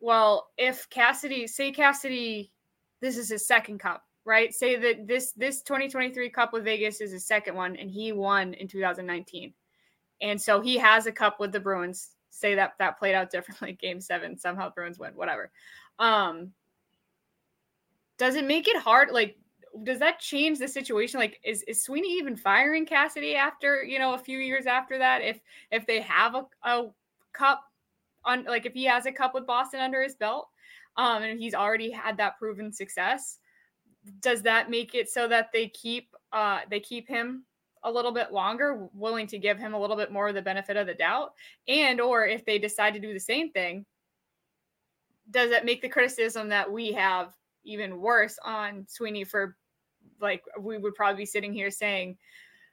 Well, if Cassidy, say Cassidy, this is his second cup, right? Say that this this 2023 cup with Vegas is his second one, and he won in 2019, and so he has a cup with the Bruins. Say that that played out differently, Game Seven. Somehow Bruins win, whatever. Um, does it make it hard? Like, does that change the situation? Like, is is Sweeney even firing Cassidy after you know a few years after that? If if they have a, a cup on like if he has a cup with Boston under his belt, um, and he's already had that proven success, does that make it so that they keep uh they keep him a little bit longer, willing to give him a little bit more of the benefit of the doubt? And or if they decide to do the same thing, does that make the criticism that we have even worse on Sweeney for like we would probably be sitting here saying,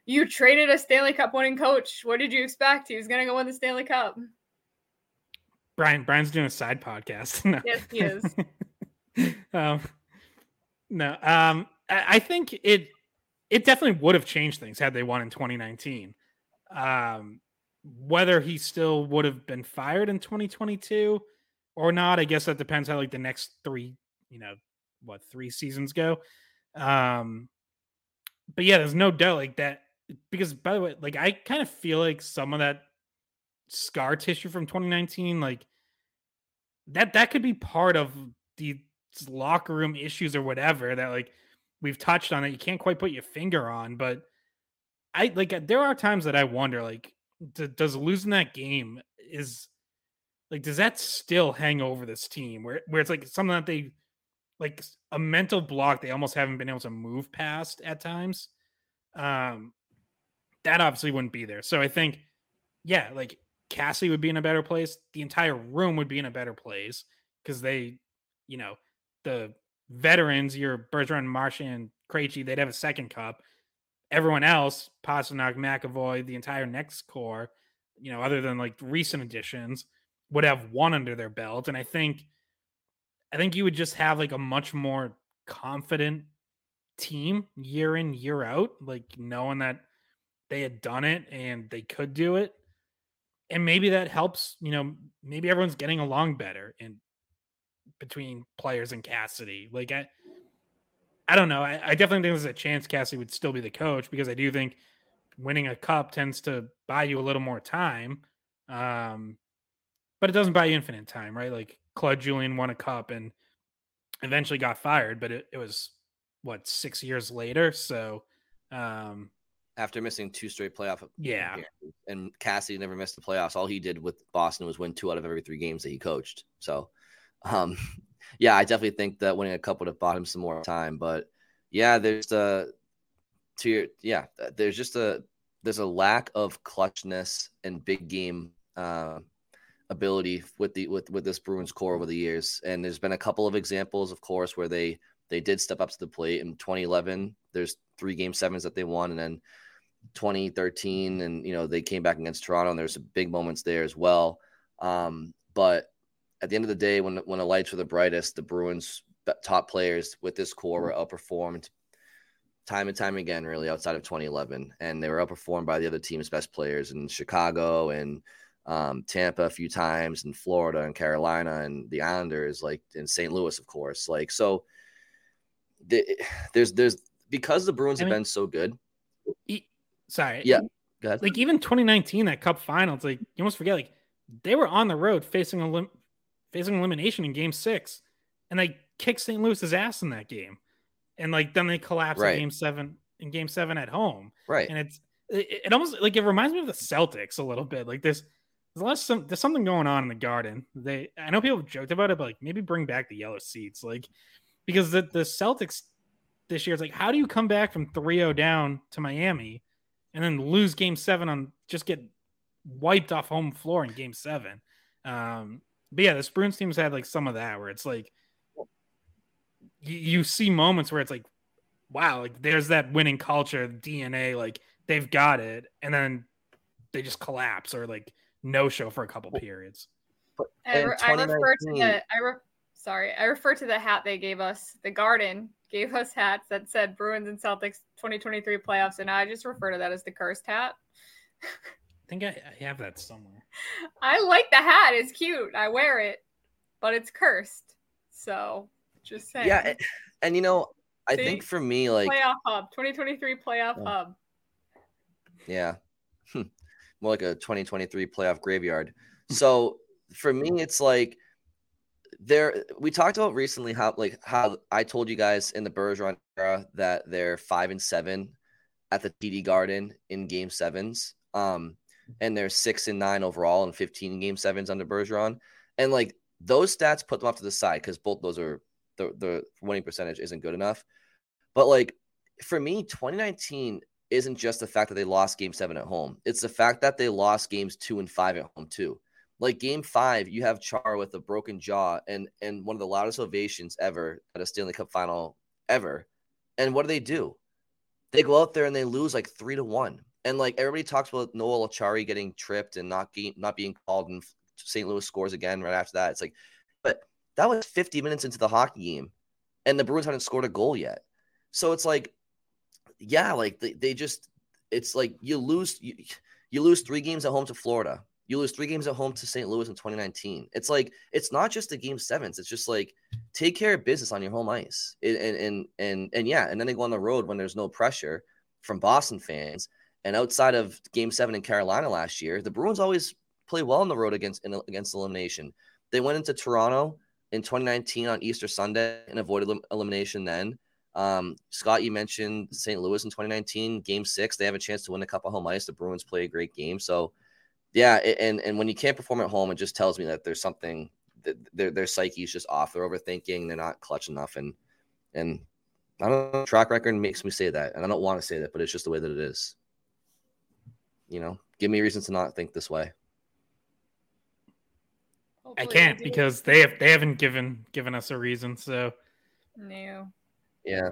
You traded a Stanley Cup winning coach. What did you expect? He was gonna go win the Stanley Cup. Brian Brian's doing a side podcast. no. Yes, he is. um, no, um, I, I, think it it definitely would have changed things had they won in 2019. Um, whether he still would have been fired in 2022 or not, I guess that depends how like the next three, you know, what three seasons go. Um, but yeah, there's no doubt like that because by the way, like I kind of feel like some of that scar tissue from 2019 like that that could be part of the locker room issues or whatever that like we've touched on that you can't quite put your finger on but i like there are times that i wonder like d- does losing that game is like does that still hang over this team where where it's like something that they like a mental block they almost haven't been able to move past at times um that obviously wouldn't be there. So i think yeah like Cassie would be in a better place. The entire room would be in a better place because they, you know, the veterans, your Bergeron, Marchand, Krejci, they'd have a second cup. Everyone else, Pastrnak, McAvoy, the entire next core, you know, other than like recent additions, would have one under their belt. And I think, I think you would just have like a much more confident team year in, year out, like knowing that they had done it and they could do it and maybe that helps. You know, maybe everyone's getting along better in between players and Cassidy. Like I, I don't know. I, I definitely think there's a chance Cassidy would still be the coach because I do think winning a cup tends to buy you a little more time. Um, but it doesn't buy you infinite time, right? Like Claude Julien won a cup and eventually got fired, but it, it was what six years later. So um, after missing two straight playoff yeah. and Cassie never missed the playoffs all he did with Boston was win two out of every three games that he coached. So um yeah I definitely think that winning a cup would have bought him some more time but yeah there's a to your yeah there's just a there's a lack of clutchness and big game uh, ability with the with with this Bruins core over the years. And there's been a couple of examples of course where they they did step up to the plate in 2011 there's three game sevens that they won and then 2013 and you know they came back against Toronto and there's some big moments there as well. Um, but at the end of the day, when when the lights were the brightest, the Bruins top players with this core were outperformed time and time again, really outside of 2011, and they were outperformed by the other team's best players in Chicago and um, Tampa a few times, and Florida and Carolina and the Islanders, like in St. Louis, of course. Like so, the, there's there's because the Bruins I mean, have been so good. Sorry. Yeah. Like even 2019, that Cup final, it's like you almost forget. Like they were on the road facing a lim- facing elimination in Game Six, and they kicked St. Louis's ass in that game, and like then they collapsed right. in Game Seven in Game Seven at home. Right. And it's it, it, almost like it reminds me of the Celtics a little bit. Like there's there's a lot of some there's something going on in the Garden. They I know people have joked about it, but like maybe bring back the yellow seats, like because the the Celtics this year. It's like, how do you come back from 3 0 down to Miami and then lose game seven on just get wiped off home floor in game seven? Um, But yeah, the Bruins teams had like some of that where it's like you, you see moments where it's like, wow, like there's that winning culture, DNA, like they've got it, and then they just collapse or like no show for a couple periods. I, re- I refer to the I re- sorry, I refer to the hat they gave us. The Garden gave us hats that said Bruins and Celtics 2023 playoffs, and I just refer to that as the cursed hat. I think I, I have that somewhere. I like the hat; it's cute. I wear it, but it's cursed. So just saying. Yeah, and, and you know, I See, think for me, like playoff hub, 2023 playoff yeah. hub. Yeah, hmm. more like a 2023 playoff graveyard. So for me, it's like there. We talked about recently how like how I told you guys in the Bergeron era that they're five and seven at the TD Garden in Game Sevens. Um, and they're six and nine overall and 15 game sevens under Bergeron. And like those stats put them off to the side because both those are the, the winning percentage isn't good enough. But like for me, 2019 isn't just the fact that they lost game seven at home. It's the fact that they lost games two and five at home too. Like game five, you have Chara with a broken jaw and and one of the loudest ovations ever at a Stanley Cup final ever. And what do they do? They go out there and they lose like three to one. And like everybody talks about Noel Acciari getting tripped and not getting, not being called, and St. Louis scores again right after that. It's like, but that was 50 minutes into the hockey game, and the Bruins hadn't scored a goal yet. So it's like, yeah, like they, they just, it's like you lose you, you lose three games at home to Florida. You lose three games at home to St. Louis in 2019. It's like it's not just the game sevens. It's just like take care of business on your home ice, and and and and yeah, and then they go on the road when there's no pressure from Boston fans and outside of Game Seven in Carolina last year, the Bruins always play well on the road against in, against elimination. They went into Toronto in 2019 on Easter Sunday and avoided elimination then. Um, Scott, you mentioned St. Louis in 2019, Game Six. They have a chance to win a cup of home ice. The Bruins play a great game. So, yeah, and and when you can't perform at home, it just tells me that there's something that their their psyche is just off. They're overthinking. They're not clutch enough, and and I don't know. Track record makes me say that, and I don't want to say that, but it's just the way that it is you know, give me reasons to not think this way. Hopefully I can't because they have they haven't given given us a reason. So no. Yeah.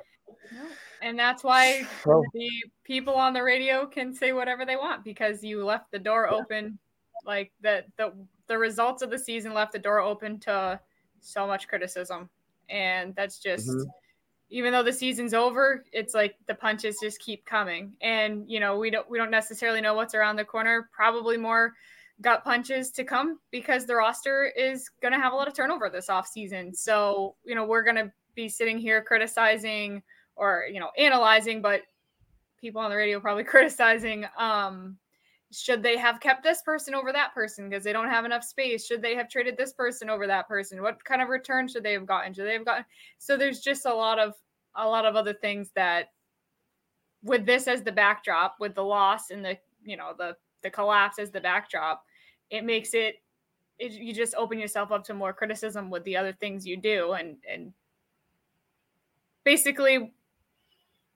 And that's why the people on the radio can say whatever they want because you left the door open. Like the the the results of the season left the door open to so much criticism, and that's just. Mm-hmm even though the season's over, it's like the punches just keep coming. And you know, we don't we don't necessarily know what's around the corner. Probably more gut punches to come because the roster is going to have a lot of turnover this offseason. So, you know, we're going to be sitting here criticizing or, you know, analyzing, but people on the radio probably criticizing um should they have kept this person over that person because they don't have enough space? Should they have traded this person over that person? What kind of return should they have gotten? Should they have gotten? So there's just a lot of a lot of other things that, with this as the backdrop, with the loss and the you know the the collapse as the backdrop, it makes it, it you just open yourself up to more criticism with the other things you do and and basically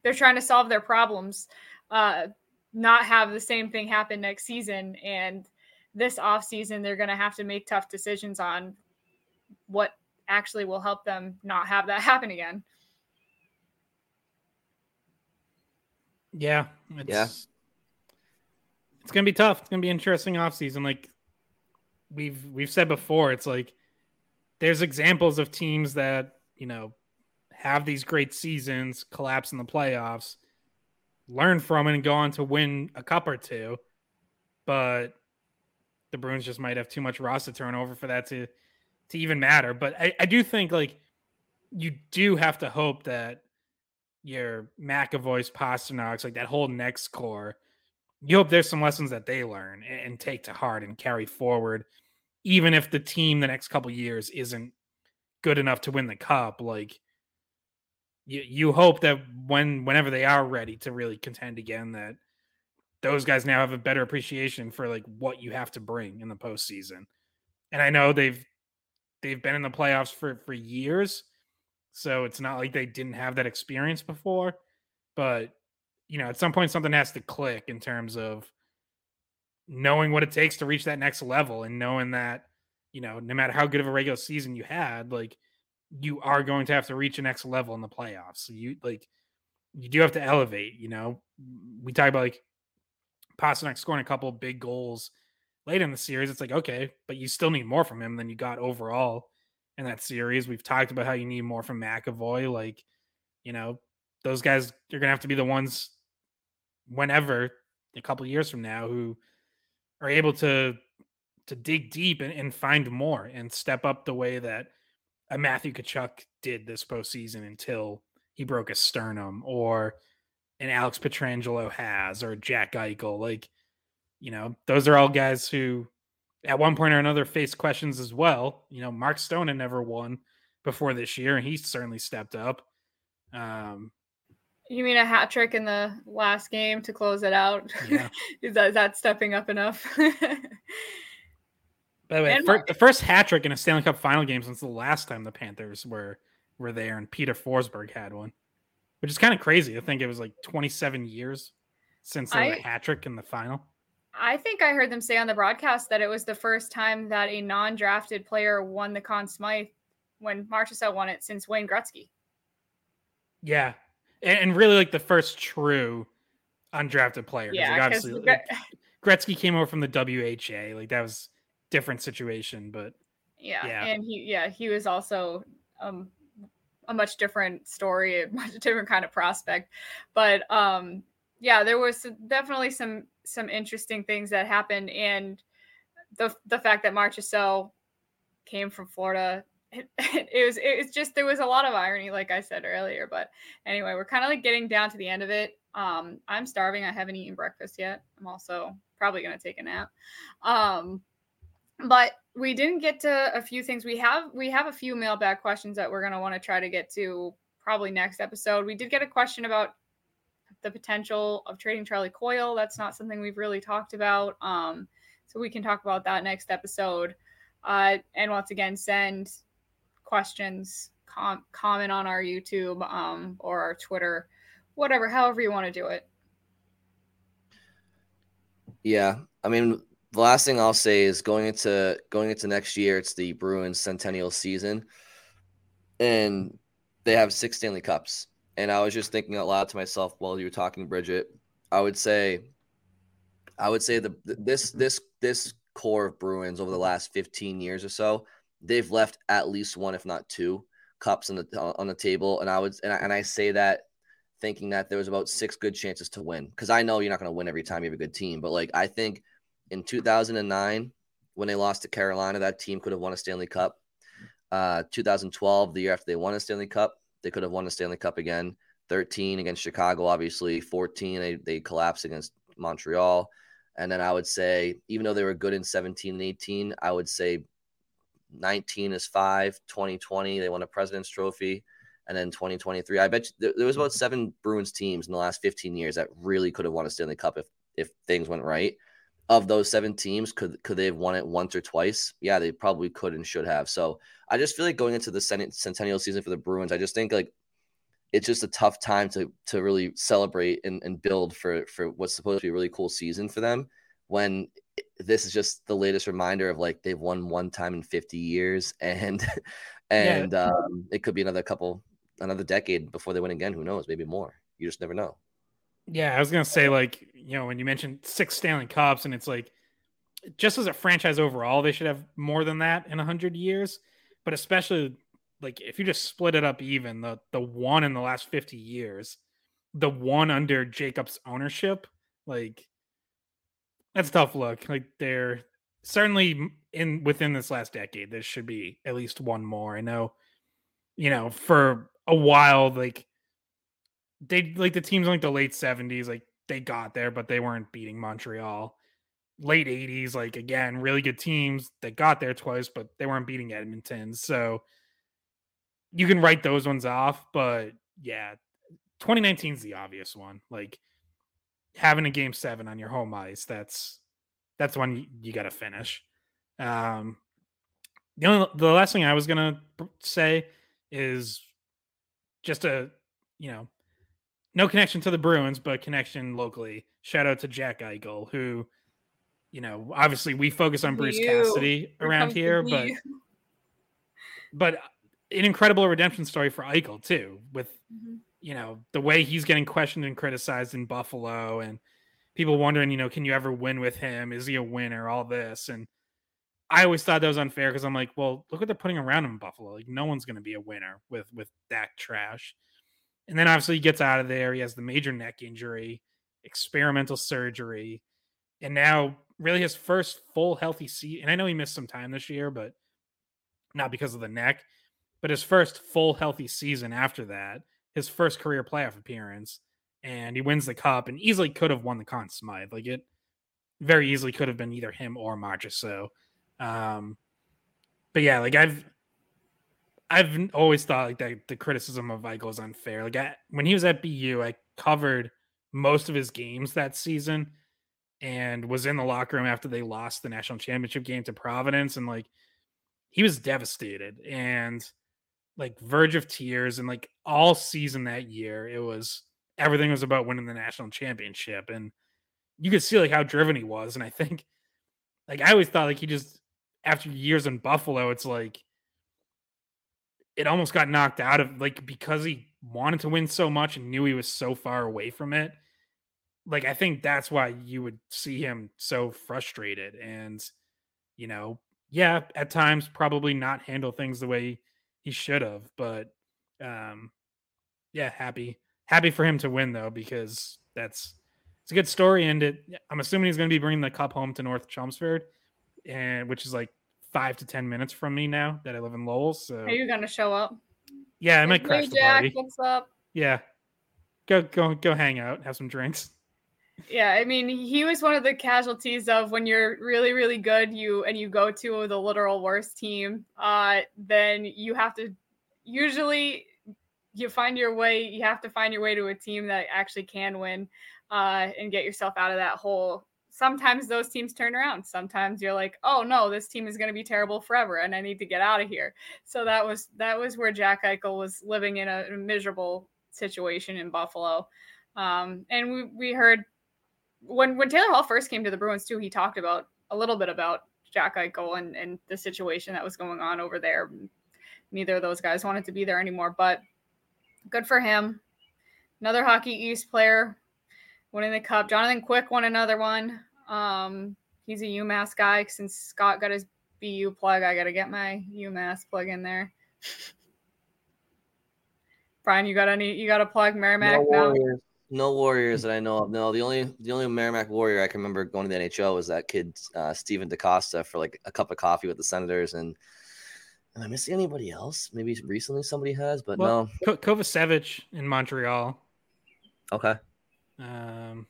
they're trying to solve their problems. Uh, not have the same thing happen next season. And this off season, they're going to have to make tough decisions on what actually will help them not have that happen again. Yeah. It's, yeah. It's going to be tough. It's going to be interesting off season. Like we've, we've said before, it's like there's examples of teams that, you know, have these great seasons, collapse in the playoffs learn from it and go on to win a cup or two. But the Bruins just might have too much roster turnover for that to to even matter. But I, I do think like you do have to hope that your McAvoy's, Pastrnak's, like that whole next core, you hope there's some lessons that they learn and, and take to heart and carry forward, even if the team the next couple years isn't good enough to win the cup. Like you you hope that when whenever they are ready to really contend again, that those guys now have a better appreciation for like what you have to bring in the postseason. And I know they've they've been in the playoffs for for years, so it's not like they didn't have that experience before. But you know, at some point, something has to click in terms of knowing what it takes to reach that next level and knowing that you know, no matter how good of a regular season you had, like you are going to have to reach a next level in the playoffs. So you like you do have to elevate, you know. We talk about like Pastrnak scoring a couple big goals late in the series. It's like, okay, but you still need more from him than you got overall in that series. We've talked about how you need more from McAvoy. Like, you know, those guys are gonna have to be the ones whenever a couple years from now who are able to to dig deep and, and find more and step up the way that a Matthew Tkachuk did this postseason until he broke a sternum, or an Alex Pietrangelo has, or Jack Eichel. Like, you know, those are all guys who at one point or another faced questions as well. You know, Mark Stone had never won before this year, and he certainly stepped up. Um, you mean a hat trick in the last game to close it out? Yeah. is, that, is that stepping up enough? By the way, And the first hat trick in a Stanley Cup final game since the last time the Panthers were were there, and Peter Forsberg had one, which is kind of crazy. I think it was like 27 years since I- a hat trick in the final. I think I heard them say on the broadcast that it was the first time that a non-drafted player won the Conn Smythe when Marchessault won it since Wayne Gretzky. Yeah, and, and really like the first true undrafted player. Yeah, because obviously like, Gretzky came over from the WHA. Like that was different situation, but yeah, Yeah. and he yeah he was also um a much different story, a much different kind of prospect, but um yeah, there was some- definitely some some interesting things that happened, and the the fact that Marchessault came from Florida. It, it was it was just there was a lot of irony like i said earlier but anyway we're kind of like getting down to the end of it um i'm starving i haven't eaten breakfast yet i'm also probably going to take a nap um but we didn't get to a few things. We have we have a few mailbag questions that we're going to want to try to get to probably next episode. We did get a question about the potential of trading charlie coyle. That's not something we've really talked about um so we can talk about that next episode. Uh and once again send questions com- comment on our youtube um or our twitter whatever however you want to do it. Yeah, I mean, the last thing I'll say is going into going into next year, it's the Bruins centennial season, and they have six Stanley Cups. And I was just thinking out loud to myself while you were talking, Bridget. I would say, I would say the this this this core of Bruins over the last fifteen years or so, they've left at least one, if not two, cups on the on the table. And I would and I, and I say that thinking that there was about six good chances to win because I know you're not going to win every time you have a good team, but like I think in 2009 when they lost to Carolina, that team could have won a Stanley Cup. Uh, 2012, the year after they won a Stanley Cup, they could have won a Stanley Cup again. 13 against Chicago, obviously. 14, they, they collapsed against Montreal. And then I would say, even though they were good in 17 and 18, I would say 19 is five, 2020, they won a President's Trophy. And then 2023, I bet you, there, there was about seven Bruins teams in the last 15 years that really could have won a Stanley Cup if, if things went right. Of those seven teams, could could they have won it once or twice? Yeah, they probably could and should have. So I just feel like going into the centennial season for the Bruins, I just think like it's just a tough time to to really celebrate and, and build for for what's supposed to be a really cool season for them when this is just the latest reminder of like they've won one time in 50 years and and um, it could be another couple another decade before they win again. Who knows? Maybe more. You just never know Yeah, I was gonna say like you know when you mentioned six Stanley Cups and it's like just as a franchise overall they should have more than that in hundred years, but especially like if you just split it up even the the one in the last fifty years, the one under Jacobs ownership, like that's tough look. Like they're certainly in within this last decade there should be at least one more. I know, you know, for a while like they like the teams in like the late 70s like they got there but they weren't beating montreal. Late 80s like again really good teams that got there twice but they weren't beating edmonton so you can write those ones off but yeah 2019 is the obvious one like having a game seven on your home ice that's that's one you, you got to finish. Um the only the last thing i was gonna say is just a you know no connection to the Bruins, but connection locally. Shout out to Jack Eichel, who, you know, obviously we focus on Bruce You. Cassidy around here, but but an incredible redemption story for Eichel too, with Mhm. you know the way he's getting questioned and criticized in Buffalo, and people wondering, you know, can you ever win with him? Is he a winner? All this, and I always thought that was unfair because I'm like, well, look what they're putting around him in Buffalo. Like, no one's going to be a winner with with that trash. And then obviously he gets out of there. He has the major neck injury, experimental surgery, and now really his first full healthy season. And I know he missed some time this year, but not because of the neck. But his first full healthy season after that, his first career playoff appearance, and he wins the cup and easily could have won the Conn Smythe. Like it very easily could have been either him or Marchessault. Um, but yeah, like I've I've always thought like that the criticism of Eichel is unfair. Like I, when he was at BU, I covered most of his games that season and was in the locker room after they lost the national championship game to Providence and like he was devastated. And like verge of tears and like all season that year it was everything was about winning the national championship. And you could see like how driven he was. And I think like I always thought like he just after years in Buffalo it's like it almost got knocked out of like because he wanted to win so much and knew he was so far away from it. Like I think that's why you would see him so frustrated and you know, yeah, at times probably not handle things the way he should have, but um yeah, happy happy for him to win though because that's it's a good story and it I'm assuming he's going to be bringing the cup home to North Chelmsford and which is like 5 to 10 minutes from me now that I live in Lowell, so Are you gonna show up? yeah, I might Hey, crash the Jack, party. what's up? Yeah. Go go go hang out, have some drinks. Yeah, I mean, he was one of the casualties of when you're really, really good, you and you go to the literal worst team, uh, then you have to usually you find your way. You have to find your way to a team that actually can win, uh, and get yourself out of that hole. Sometimes those teams turn around. Sometimes you're like, oh no, this team is going to be terrible forever, and I need to get out of here. So that was that was where Jack Eichel was living in a, miserable situation in Buffalo. Um, and we, we heard when when Taylor Hall first came to the Bruins too, he talked about a little bit about Jack Eichel and, and the situation that was going on over there. Neither of those guys wanted to be there anymore, but good for him. Another Hockey East player winning the cup. Jonathan Quick won another one. Um, he's a UMass guy. Since Scott got his BU plug, I got to get my UMass plug in there. Brian, you got any? You got a plug Merrimack? no now? Warriors. No Warriors that I know of. No, the only the only Merrimack Warrior I can remember going to the NHL was that kid uh, Stephane Da Costa for like a cup of coffee with the Senators. And am I missing anybody else? Maybe recently somebody has, but Well, Ko- Kovacevic in Montreal. Okay. Um,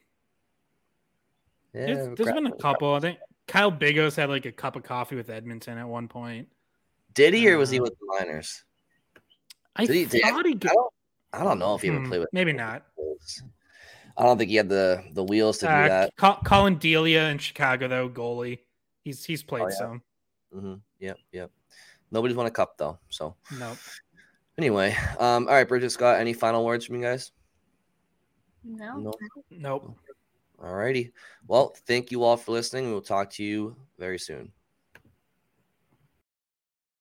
Yeah, there's, there's been a couple. I think Kyle Bigos had like a cup of coffee with Edmonton at one point. Did he or was he Uh, with the Miners? I Did he- did- thought he. I don't, I don't know if he ever Hmm, played with. maybe not. I don't think he had the the wheels to do uh, that. Col- Collin Delia in Chicago though, goalie. He's he's played Oh, yeah. some. hmm Yep, yep. Nobody's won a cup though. So No. anyway, um, all right, Bridget Scott. Any final words from you guys? No. No. Nope. All righty. Well, thank you all for listening. We'll talk to you very soon.